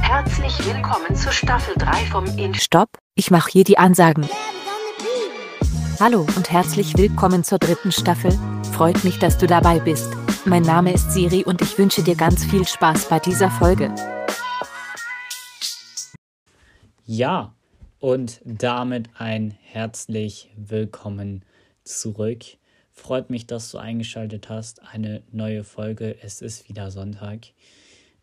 Herzlich willkommen zur Staffel 3 vom In Stopp, ich mache hier die Ansagen. Hallo und herzlich willkommen zur dritten Staffel. Freut mich, dass du dabei bist. Mein Name ist Siri und ich wünsche dir ganz viel Spaß bei dieser Folge. Ja, und damit ein herzlich willkommen zurück. Freut mich, dass du eingeschaltet hast. Eine neue Folge. Es ist wieder Sonntag.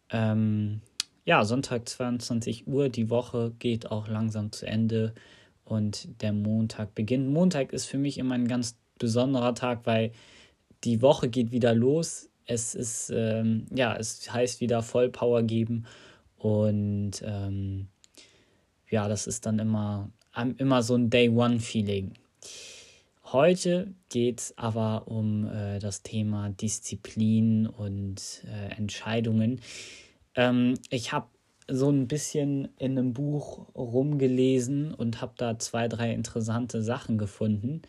Ähm, ja, Sonntag 22 Uhr. Die Woche geht auch langsam zu Ende und der Montag beginnt. Montag ist für mich immer ein ganz besonderer Tag, weil die Woche geht wieder los. Es ist, ähm, ja, es heißt wieder Vollpower geben und ähm, ja, das ist dann immer, immer so ein Day-One-Feeling. Heute geht es aber um äh, das Thema Disziplin und äh, Entscheidungen. Ähm, ich habe so ein bisschen in einem Buch rumgelesen und habe da zwei, drei interessante Sachen gefunden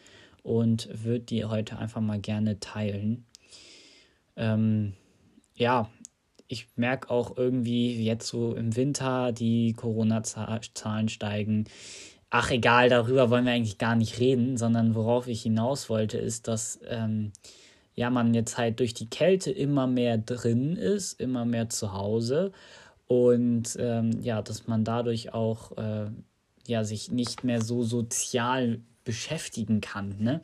und würde die heute einfach mal gerne teilen. Ähm, ja, ich merke auch irgendwie jetzt so im Winter, die Corona-Zahlen steigen. Ach, egal, darüber wollen wir eigentlich gar nicht reden, sondern worauf ich hinaus wollte, ist, dass ähm, ja man jetzt halt durch die Kälte immer mehr drin ist, immer mehr zu Hause und ähm, ja, dass man dadurch auch äh, ja sich nicht mehr so sozial beschäftigen kann. Ne?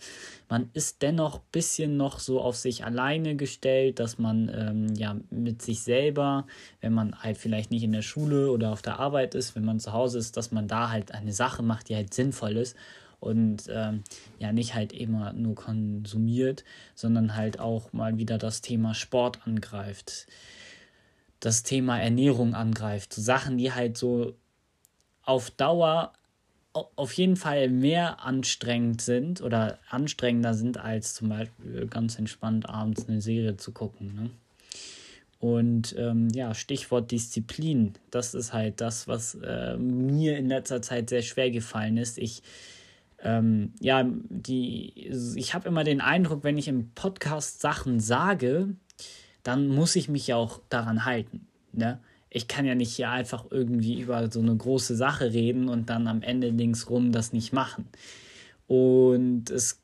Man ist dennoch ein bisschen noch so auf sich alleine gestellt, dass man ähm, ja mit sich selber, wenn man halt vielleicht nicht in der Schule oder auf der Arbeit ist, wenn man zu Hause ist, dass man da halt eine Sache macht, die halt sinnvoll ist und ähm, ja nicht halt immer nur konsumiert, sondern halt auch mal wieder das Thema Sport angreift, das Thema Ernährung angreift, so Sachen, die halt so auf Dauer auf jeden Fall mehr anstrengend sind oder anstrengender sind, als zum Beispiel ganz entspannt abends eine Serie zu gucken. Ne? Und ähm, ja, Stichwort Disziplin, das ist halt das, was äh, mir in letzter Zeit sehr schwer gefallen ist. Ich, ähm, ja, die, ich habe immer den Eindruck, wenn ich im Podcast Sachen sage, dann muss ich mich ja auch daran halten. Ne? Ich kann ja nicht hier einfach irgendwie über so eine große Sache reden und dann am Ende linksrum das nicht machen. Und es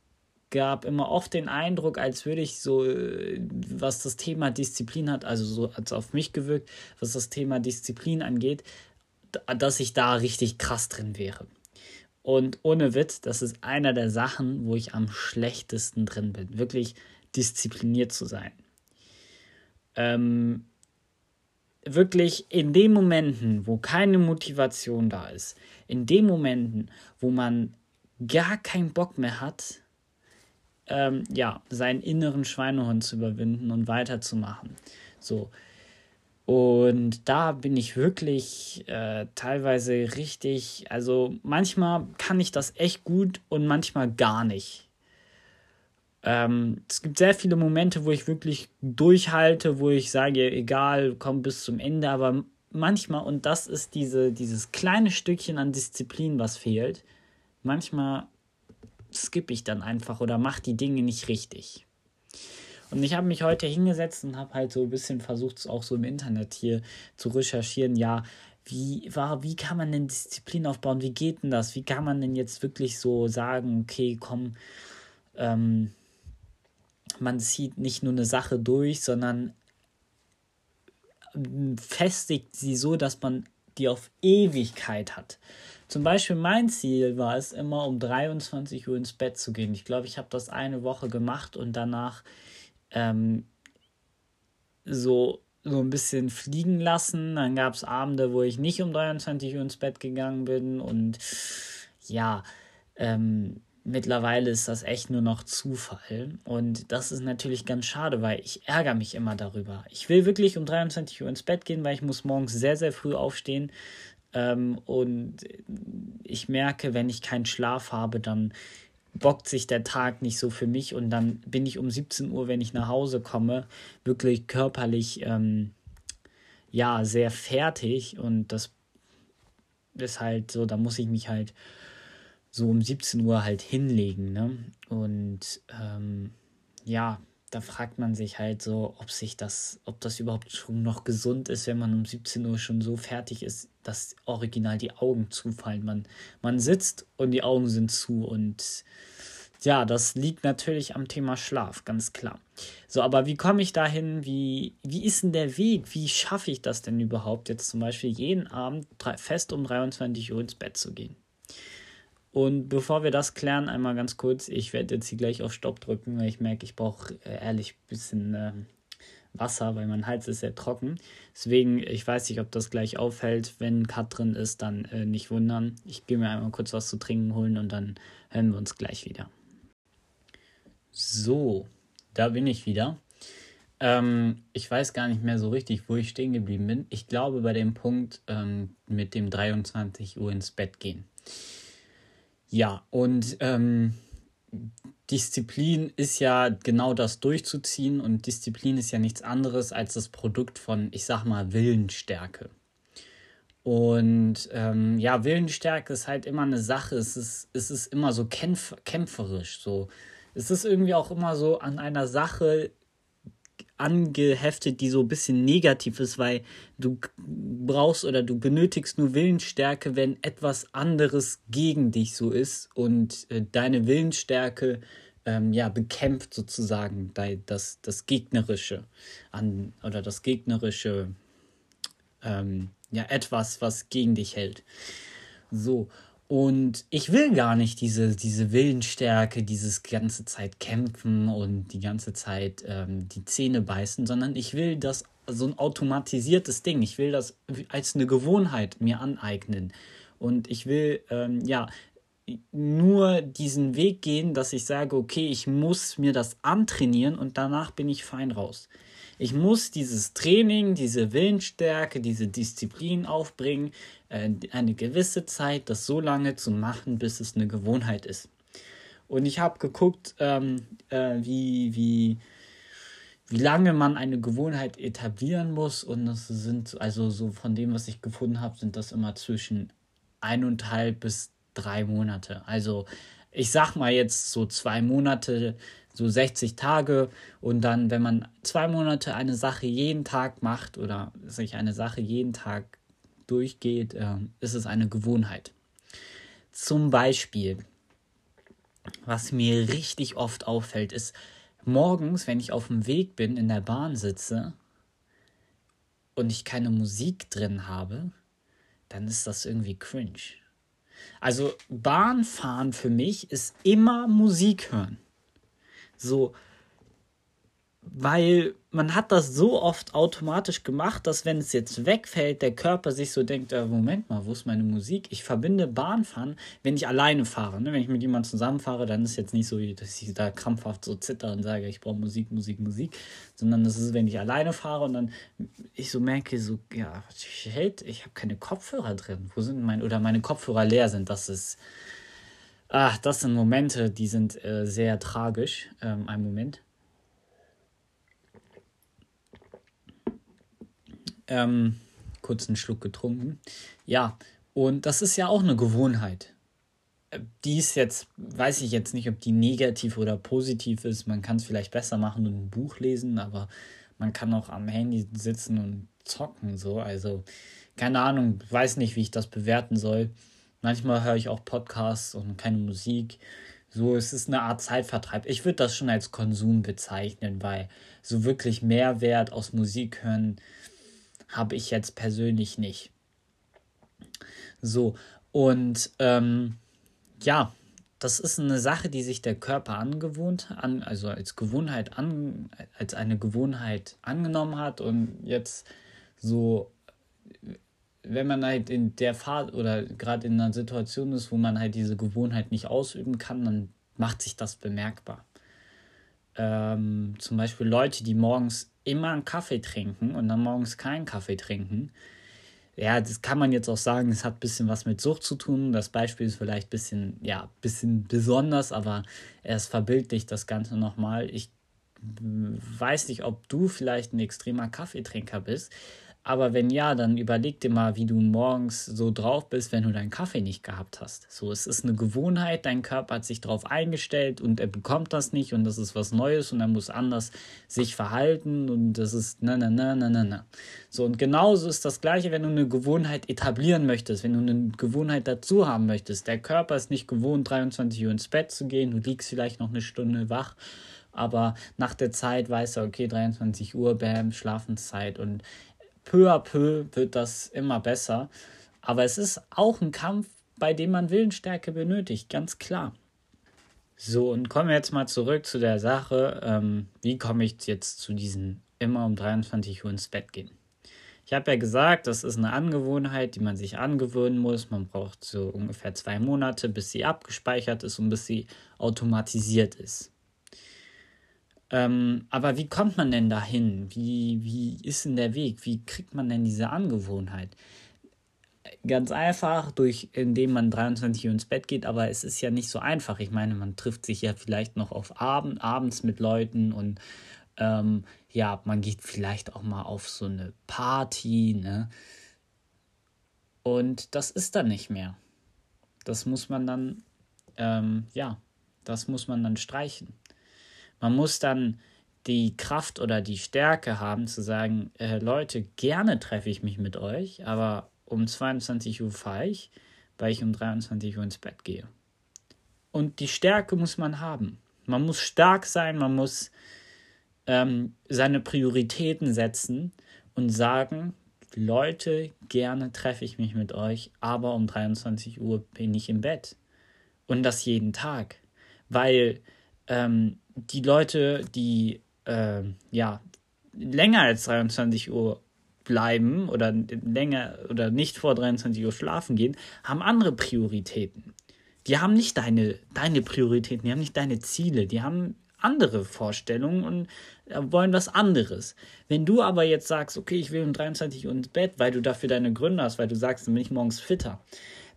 gab immer oft den Eindruck, als würde ich so, was das Thema Disziplin hat, also so hat es auf mich gewirkt, was das Thema Disziplin angeht, dass ich da richtig krass drin wäre. Und ohne Witz, das ist einer der Sachen, wo ich am schlechtesten drin bin, wirklich diszipliniert zu sein. Ähm, wirklich in den Momenten, wo keine Motivation da ist, in den Momenten, wo man gar keinen Bock mehr hat, ähm, ja, seinen inneren Schweinehund zu überwinden und weiterzumachen. So. Und da bin ich wirklich äh, teilweise richtig, also manchmal kann ich das echt gut und manchmal gar nicht. Ähm, es gibt sehr viele Momente, wo ich wirklich durchhalte, wo ich sage, egal, komm bis zum Ende, aber manchmal, und das ist diese, dieses kleine Stückchen an Disziplin, was fehlt, manchmal skippe ich dann einfach oder mache die Dinge nicht richtig. Und ich habe mich heute hingesetzt und habe halt so ein bisschen versucht, es auch so im Internet hier zu recherchieren, ja, wie, war, wie kann man denn Disziplin aufbauen? Wie geht denn das? Wie kann man denn jetzt wirklich so sagen, okay, komm, ähm, man zieht nicht nur eine Sache durch, sondern festigt sie so, dass man die auf Ewigkeit hat. Zum Beispiel mein Ziel war es immer um 23 Uhr ins Bett zu gehen. Ich glaube, ich habe das eine Woche gemacht und danach ähm, so, so ein bisschen fliegen lassen. Dann gab es Abende, wo ich nicht um 23 Uhr ins Bett gegangen bin und ja, ähm, mittlerweile ist das echt nur noch Zufall. Und das ist natürlich ganz schade, weil ich ärgere mich immer darüber. Ich will wirklich um 23 Uhr ins Bett gehen, weil ich muss morgens sehr, sehr früh aufstehen. Ähm, und ich merke, wenn ich keinen Schlaf habe, dann bockt sich der Tag nicht so für mich. Und dann bin ich um 17 Uhr, wenn ich nach Hause komme, wirklich körperlich, ähm, ja, sehr fertig. Und das ist halt so, da muss ich mich halt so um 17 Uhr halt hinlegen. Ne? Und ähm, ja, da fragt man sich halt so, ob sich das, ob das überhaupt schon noch gesund ist, wenn man um 17 Uhr schon so fertig ist, dass original die Augen zufallen. Man, man sitzt und die Augen sind zu und ja, das liegt natürlich am Thema Schlaf, ganz klar. So, aber wie komme ich dahin? Wie, wie ist denn der Weg? Wie schaffe ich das denn überhaupt, jetzt zum Beispiel jeden Abend fest um 23 Uhr ins Bett zu gehen? Und bevor wir das klären, einmal ganz kurz, ich werde jetzt hier gleich auf Stopp drücken, weil ich merke, ich brauche äh, ehrlich ein bisschen äh, Wasser, weil mein Hals ist sehr trocken. Deswegen, ich weiß nicht, ob das gleich auffällt. Wenn Cut drin ist, dann äh, nicht wundern. Ich gehe mir einmal kurz was zu trinken holen und dann hören wir uns gleich wieder. So, da bin ich wieder. Ähm, ich weiß gar nicht mehr so richtig, wo ich stehen geblieben bin. Ich glaube bei dem Punkt ähm, mit dem 23 Uhr ins Bett gehen. Ja, und ähm, Disziplin ist ja genau das durchzuziehen und Disziplin ist ja nichts anderes als das Produkt von, ich sag mal, Willensstärke. Und ähm, ja, Willensstärke ist halt immer eine Sache. Es ist, es ist immer so kämpf kämpferisch. So. Es ist irgendwie auch immer so an einer Sache angeheftet, die so ein bisschen negativ ist, weil du brauchst oder du benötigst nur Willensstärke, wenn etwas anderes gegen dich so ist und äh, deine Willensstärke ähm, ja bekämpft sozusagen das, das Gegnerische an oder das Gegnerische ähm, ja etwas, was gegen dich hält. So, und ich will gar nicht diese, diese Willensstärke, dieses ganze Zeit kämpfen und die ganze Zeit ähm, die Zähne beißen, sondern ich will das so ein automatisiertes Ding. Ich will das als eine Gewohnheit mir aneignen. Und ich will, ähm, ja, nur diesen Weg gehen, dass ich sage, okay, ich muss mir das antrainieren und danach bin ich fein raus. Ich muss dieses Training, diese Willensstärke, diese Disziplin aufbringen, äh, eine gewisse Zeit, das so lange zu machen, bis es eine Gewohnheit ist. Und ich habe geguckt, ähm, äh, wie, wie, wie lange man eine Gewohnheit etablieren muss. Und das sind, also so von dem, was ich gefunden habe, sind das immer zwischen eineinhalb bis drei Monate. Also ich sag mal jetzt so zwei Monate so 60 Tage und dann, wenn man zwei Monate eine Sache jeden Tag macht oder sich eine Sache jeden Tag durchgeht, äh, ist es eine Gewohnheit. Zum Beispiel, was mir richtig oft auffällt, ist morgens, wenn ich auf dem Weg bin, in der Bahn sitze und ich keine Musik drin habe, dann ist das irgendwie cringe. Also Bahnfahren für mich ist immer Musik hören. So, weil man hat das so oft automatisch gemacht, dass wenn es jetzt wegfällt, der Körper sich so denkt, äh, Moment mal, wo ist meine Musik? Ich verbinde Bahnfahren, wenn ich alleine fahre. Ne? Wenn ich mit jemandem zusammenfahre, dann ist es jetzt nicht so, dass ich da krampfhaft so zitter und sage, ich brauche Musik, Musik, Musik, sondern das ist, wenn ich alleine fahre und dann ich so merke, so, ja, shit, ich habe keine Kopfhörer drin. Wo sind meine, oder meine Kopfhörer leer sind, das ist Ach, das sind Momente, die sind äh, sehr tragisch. Ähm, ein Moment. Ähm, kurz einen Schluck getrunken. Ja, und das ist ja auch eine Gewohnheit. Äh, die ist jetzt, weiß ich jetzt nicht, ob die negativ oder positiv ist. Man kann es vielleicht besser machen und ein Buch lesen, aber man kann auch am Handy sitzen und zocken, so. Also, keine Ahnung, weiß nicht, wie ich das bewerten soll. Manchmal höre ich auch Podcasts und keine Musik. So, es ist eine Art Zeitvertreib. Ich würde das schon als Konsum bezeichnen, weil so wirklich Mehrwert aus Musik hören habe ich jetzt persönlich nicht. So, und ähm, ja, das ist eine Sache, die sich der Körper angewohnt, an, also als Gewohnheit an, als eine Gewohnheit angenommen hat und jetzt so wenn man halt in der Fahrt oder gerade in einer Situation ist, wo man halt diese Gewohnheit nicht ausüben kann, dann macht sich das bemerkbar. Ähm, zum Beispiel Leute, die morgens immer einen Kaffee trinken und dann morgens keinen Kaffee trinken. Ja, das kann man jetzt auch sagen, es hat ein bisschen was mit Sucht zu tun. Das Beispiel ist vielleicht ein bisschen, ja, bisschen besonders, aber es verbildlicht das Ganze nochmal. Ich weiß nicht, ob du vielleicht ein extremer Kaffeetrinker bist, Aber wenn ja, dann überleg dir mal, wie du morgens so drauf bist, wenn du deinen Kaffee nicht gehabt hast. So, es ist eine Gewohnheit, dein Körper hat sich darauf eingestellt und er bekommt das nicht und das ist was Neues und er muss anders sich verhalten und das ist na na na na na na. So, und genauso ist das gleiche, wenn du eine Gewohnheit etablieren möchtest, wenn du eine Gewohnheit dazu haben möchtest. Der Körper ist nicht gewohnt, 23 Uhr ins Bett zu gehen, du liegst vielleicht noch eine Stunde wach aber nach der Zeit weiß er, okay, 23 Uhr, bam, Schlafenszeit und peu à peu wird das immer besser. Aber es ist auch ein Kampf, bei dem man Willensstärke benötigt, ganz klar. So, und kommen wir jetzt mal zurück zu der Sache, ähm, wie komme ich jetzt zu diesen immer um 23 Uhr ins Bett gehen. Ich habe ja gesagt, das ist eine Angewohnheit, die man sich angewöhnen muss. Man braucht so ungefähr zwei Monate, bis sie abgespeichert ist und bis sie automatisiert ist. Ähm, aber wie kommt man denn dahin? Wie, wie ist denn der Weg? Wie kriegt man denn diese Angewohnheit? Ganz einfach, durch indem man 23 Uhr ins Bett geht, aber es ist ja nicht so einfach. Ich meine, man trifft sich ja vielleicht noch auf Abend, abends mit Leuten und ähm, ja, man geht vielleicht auch mal auf so eine Party, ne? Und das ist dann nicht mehr. Das muss man dann, ähm, ja, das muss man dann streichen. Man muss dann die Kraft oder die Stärke haben zu sagen, äh, Leute, gerne treffe ich mich mit euch, aber um 22 Uhr fahre ich, weil ich um 23 Uhr ins Bett gehe. Und die Stärke muss man haben. Man muss stark sein, man muss ähm, seine Prioritäten setzen und sagen, Leute, gerne treffe ich mich mit euch, aber um 23 Uhr bin ich im Bett. Und das jeden Tag. Weil ähm, die Leute, die äh, ja länger als 23 Uhr bleiben oder länger oder nicht vor 23 Uhr schlafen gehen, haben andere Prioritäten. Die haben nicht deine, deine Prioritäten, die haben nicht deine Ziele, die haben andere Vorstellungen und äh, wollen was anderes. Wenn du aber jetzt sagst, okay, ich will um 23 Uhr ins Bett, weil du dafür deine Gründe hast, weil du sagst, dann bin ich morgens fitter,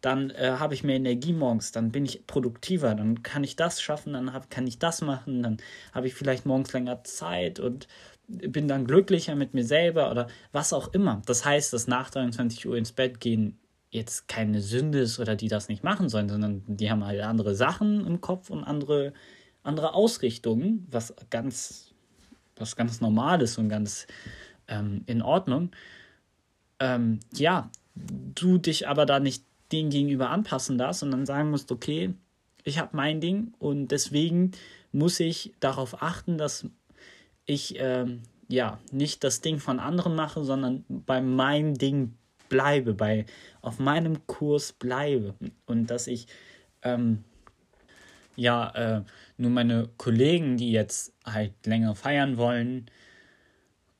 dann äh, habe ich mehr Energie morgens, dann bin ich produktiver, dann kann ich das schaffen, dann hab, kann ich das machen, dann habe ich vielleicht morgens länger Zeit und bin dann glücklicher mit mir selber oder was auch immer. Das heißt, dass nach 23 Uhr ins Bett gehen jetzt keine Sünde ist oder die das nicht machen sollen, sondern die haben halt andere Sachen im Kopf und andere, andere Ausrichtungen, was ganz, was ganz normal ist und ganz ähm, in Ordnung. Ähm, ja, du dich aber da nicht den gegenüber anpassen darfst und dann sagen musst, okay, ich habe mein Ding und deswegen muss ich darauf achten, dass ich ähm, ja nicht das Ding von anderen mache, sondern bei meinem Ding bleibe, bei auf meinem Kurs bleibe und dass ich ähm, ja äh, nur meine Kollegen, die jetzt halt länger feiern wollen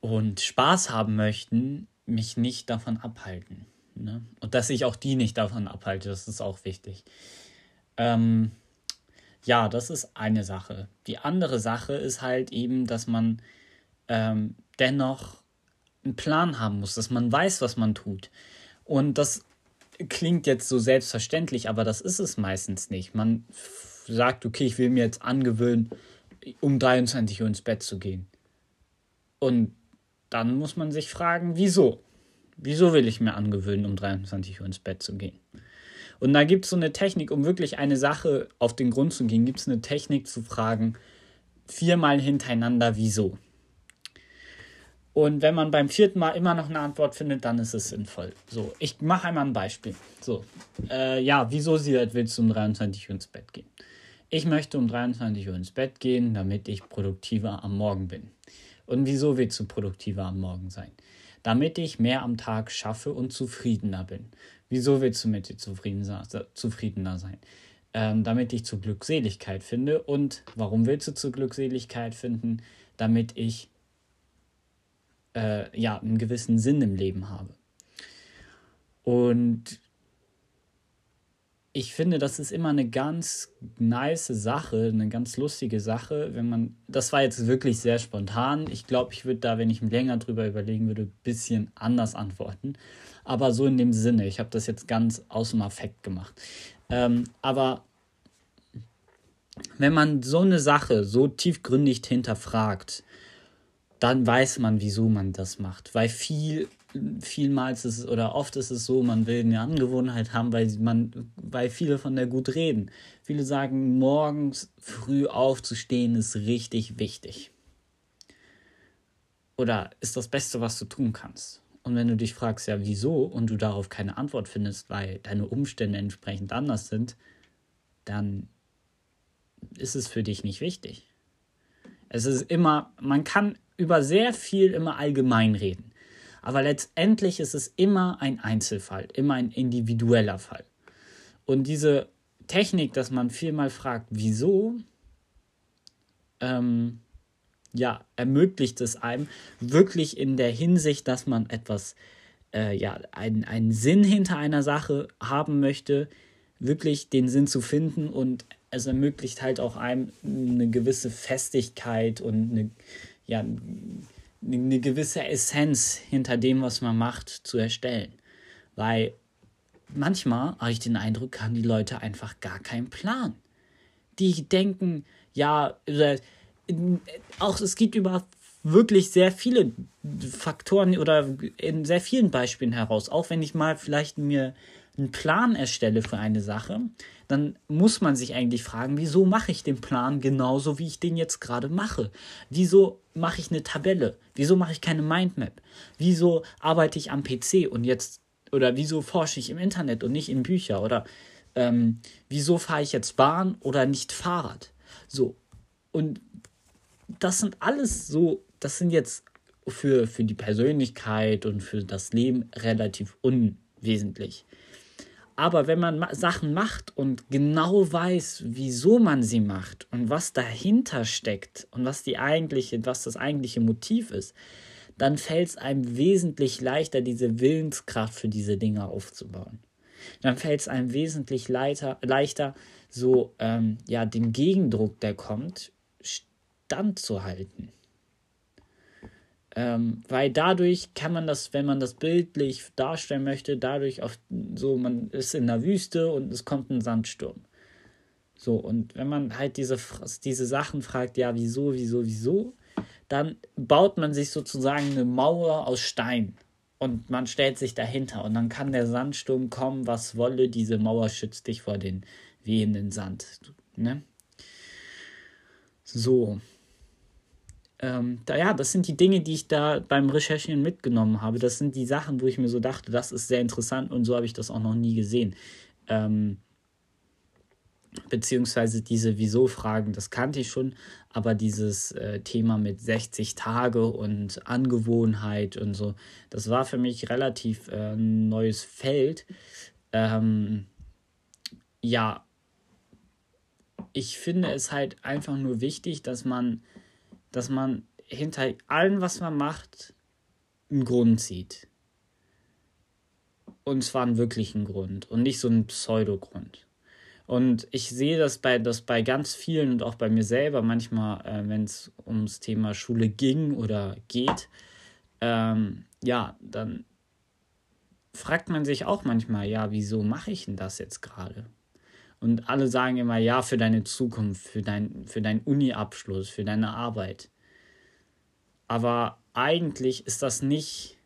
und Spaß haben möchten, mich nicht davon abhalten. Ne? Und dass ich auch die nicht davon abhalte, das ist auch wichtig. Ähm, ja, das ist eine Sache. Die andere Sache ist halt eben, dass man ähm, dennoch einen Plan haben muss, dass man weiß, was man tut. Und das klingt jetzt so selbstverständlich, aber das ist es meistens nicht. Man sagt, okay, ich will mir jetzt angewöhnen, um 23 Uhr ins Bett zu gehen. Und dann muss man sich fragen, wieso? Wieso will ich mir angewöhnen, um 23 Uhr ins Bett zu gehen? Und da gibt es so eine Technik, um wirklich eine Sache auf den Grund zu gehen, gibt es eine Technik zu fragen, viermal hintereinander, wieso? Und wenn man beim vierten Mal immer noch eine Antwort findet, dann ist es sinnvoll. So, ich mache einmal ein Beispiel. So, äh, ja, wieso sie halt willst du um 23 Uhr ins Bett gehen? Ich möchte um 23 Uhr ins Bett gehen, damit ich produktiver am Morgen bin. Und wieso willst du produktiver am Morgen sein? Damit ich mehr am Tag schaffe und zufriedener bin. Wieso willst du mit dir zufriedener sein? Ähm, damit ich zur Glückseligkeit finde. Und warum willst du zur Glückseligkeit finden? Damit ich äh, ja einen gewissen Sinn im Leben habe. Und ich finde, das ist immer eine ganz nice Sache, eine ganz lustige Sache, wenn man, das war jetzt wirklich sehr spontan. Ich glaube, ich würde da, wenn ich länger drüber überlegen würde, ein bisschen anders antworten. Aber so in dem Sinne, ich habe das jetzt ganz aus dem Affekt gemacht. Ähm, aber wenn man so eine Sache so tiefgründig hinterfragt, dann weiß man, wieso man das macht. Weil viel vielmals ist es, oder oft ist es so, man will eine Angewohnheit haben, weil man, weil viele von der gut reden. Viele sagen, morgens früh aufzustehen ist richtig wichtig. Oder ist das Beste, was du tun kannst. Und wenn du dich fragst, ja, wieso, und du darauf keine Antwort findest, weil deine Umstände entsprechend anders sind, dann ist es für dich nicht wichtig. Es ist immer, man kann über sehr viel immer allgemein reden. Aber letztendlich ist es immer ein Einzelfall, immer ein individueller Fall. Und diese Technik, dass man vielmal fragt, wieso, ähm, ja, ermöglicht es einem wirklich in der Hinsicht, dass man etwas, äh, ja, einen, einen Sinn hinter einer Sache haben möchte, wirklich den Sinn zu finden und es ermöglicht halt auch einem eine gewisse Festigkeit und eine, ja, eine gewisse Essenz hinter dem, was man macht, zu erstellen. Weil manchmal habe ich den Eindruck, haben die Leute einfach gar keinen Plan. Die denken, ja, auch es gibt über wirklich sehr viele Faktoren oder in sehr vielen Beispielen heraus, auch wenn ich mal vielleicht mir einen Plan erstelle für eine Sache, dann muss man sich eigentlich fragen, wieso mache ich den Plan genauso, wie ich den jetzt gerade mache? Wieso mache ich eine Tabelle? Wieso mache ich keine Mindmap? Wieso arbeite ich am PC und jetzt, oder wieso forsche ich im Internet und nicht in Bücher? Oder ähm, wieso fahre ich jetzt Bahn oder nicht Fahrrad? So. Und das sind alles so, das sind jetzt für, für die Persönlichkeit und für das Leben relativ unwesentlich. Aber wenn man Sachen macht und genau weiß, wieso man sie macht und was dahinter steckt und was die eigentliche, was das eigentliche Motiv ist, dann fällt es einem wesentlich leichter, diese Willenskraft für diese Dinge aufzubauen. Dann fällt es einem wesentlich leichter, leichter so ähm, ja, dem Gegendruck, der kommt, standzuhalten. Ähm, weil dadurch kann man das, wenn man das bildlich darstellen möchte, dadurch auf so, man ist in der Wüste und es kommt ein Sandsturm. So, und wenn man halt diese, diese Sachen fragt, ja, wieso, wieso, wieso, dann baut man sich sozusagen eine Mauer aus Stein und man stellt sich dahinter und dann kann der Sandsturm kommen, was wolle, diese Mauer schützt dich vor den wehenden Sand. Ne? So, ähm, da, ja, das sind die Dinge, die ich da beim Recherchieren mitgenommen habe. Das sind die Sachen, wo ich mir so dachte, das ist sehr interessant und so habe ich das auch noch nie gesehen. Ähm, beziehungsweise diese Wieso-Fragen, das kannte ich schon, aber dieses äh, Thema mit 60 Tage und Angewohnheit und so, das war für mich relativ äh, ein neues Feld. Ähm, ja, ich finde es halt einfach nur wichtig, dass man dass man hinter allem, was man macht, einen Grund sieht. Und zwar einen wirklichen Grund und nicht so einen Pseudogrund. Und ich sehe das bei, das bei ganz vielen und auch bei mir selber manchmal, äh, wenn es ums Thema Schule ging oder geht, ähm, ja, dann fragt man sich auch manchmal, ja, wieso mache ich denn das jetzt gerade? Und alle sagen immer ja für deine Zukunft, für, dein, für deinen Uni-Abschluss, für deine Arbeit. Aber eigentlich ist das nicht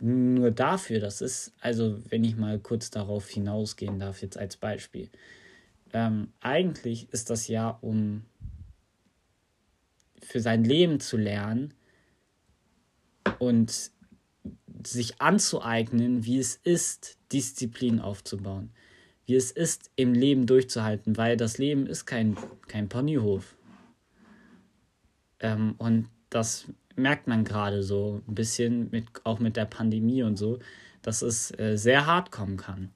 nur dafür. Das ist, also wenn ich mal kurz darauf hinausgehen darf, jetzt als Beispiel. Ähm, eigentlich ist das ja, um für sein Leben zu lernen und sich anzueignen, wie es ist, Disziplin aufzubauen wie es ist, im Leben durchzuhalten, weil das Leben ist kein, kein Ponyhof. Ähm, und das merkt man gerade so ein bisschen, mit, auch mit der Pandemie und so, dass es äh, sehr hart kommen kann.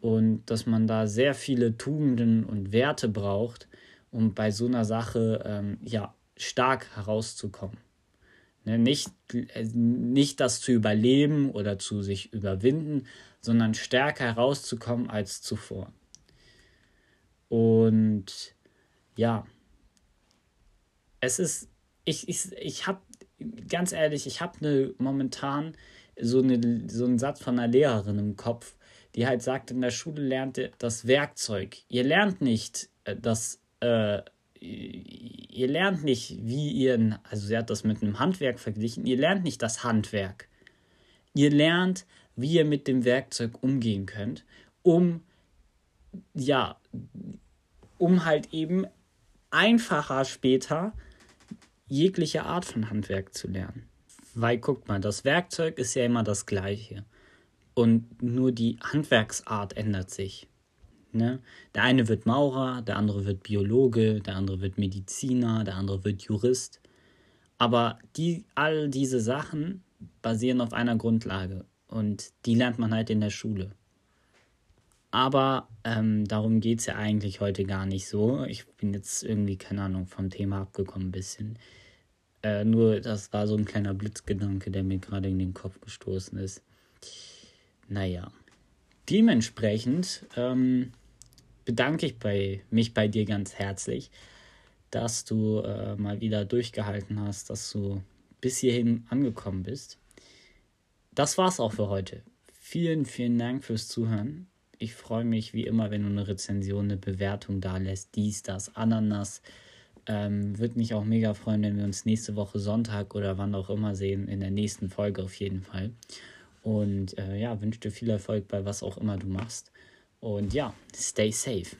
Und dass man da sehr viele Tugenden und Werte braucht, um bei so einer Sache ähm, ja, stark herauszukommen. Ne, nicht, äh, nicht das zu überleben oder zu sich überwinden, sondern stärker herauszukommen als zuvor. Und ja, es ist, ich, ich, ich habe, ganz ehrlich, ich habe eine, momentan so, eine, so einen Satz von einer Lehrerin im Kopf, die halt sagt, in der Schule lernt ihr das Werkzeug. Ihr lernt nicht äh, das, äh, ihr lernt nicht, wie ihr, also sie hat das mit einem Handwerk verglichen, ihr lernt nicht das Handwerk. Ihr lernt, wie ihr mit dem Werkzeug umgehen könnt, um ja, um halt eben einfacher später jegliche Art von Handwerk zu lernen. Weil guckt mal, das Werkzeug ist ja immer das gleiche. Und nur die Handwerksart ändert sich. Ne? Der eine wird Maurer, der andere wird Biologe, der andere wird Mediziner, der andere wird Jurist. Aber die, all diese Sachen basieren auf einer Grundlage und die lernt man halt in der Schule. Aber ähm, darum geht es ja eigentlich heute gar nicht so. Ich bin jetzt irgendwie, keine Ahnung, vom Thema abgekommen ein bisschen. Äh, nur das war so ein kleiner Blitzgedanke, der mir gerade in den Kopf gestoßen ist. Naja. Dementsprechend ähm, bedanke ich bei, mich bei dir ganz herzlich, dass du äh, mal wieder durchgehalten hast, dass du bis hierhin angekommen bist. Das war's auch für heute. Vielen, vielen Dank fürs Zuhören. Ich freue mich wie immer, wenn du eine Rezension, eine Bewertung da lässt. Dies, das, Ananas. Ähm, Würde mich auch mega freuen, wenn wir uns nächste Woche Sonntag oder wann auch immer sehen. In der nächsten Folge auf jeden Fall. Und äh, ja, wünsche dir viel Erfolg bei was auch immer du machst. Und ja, stay safe.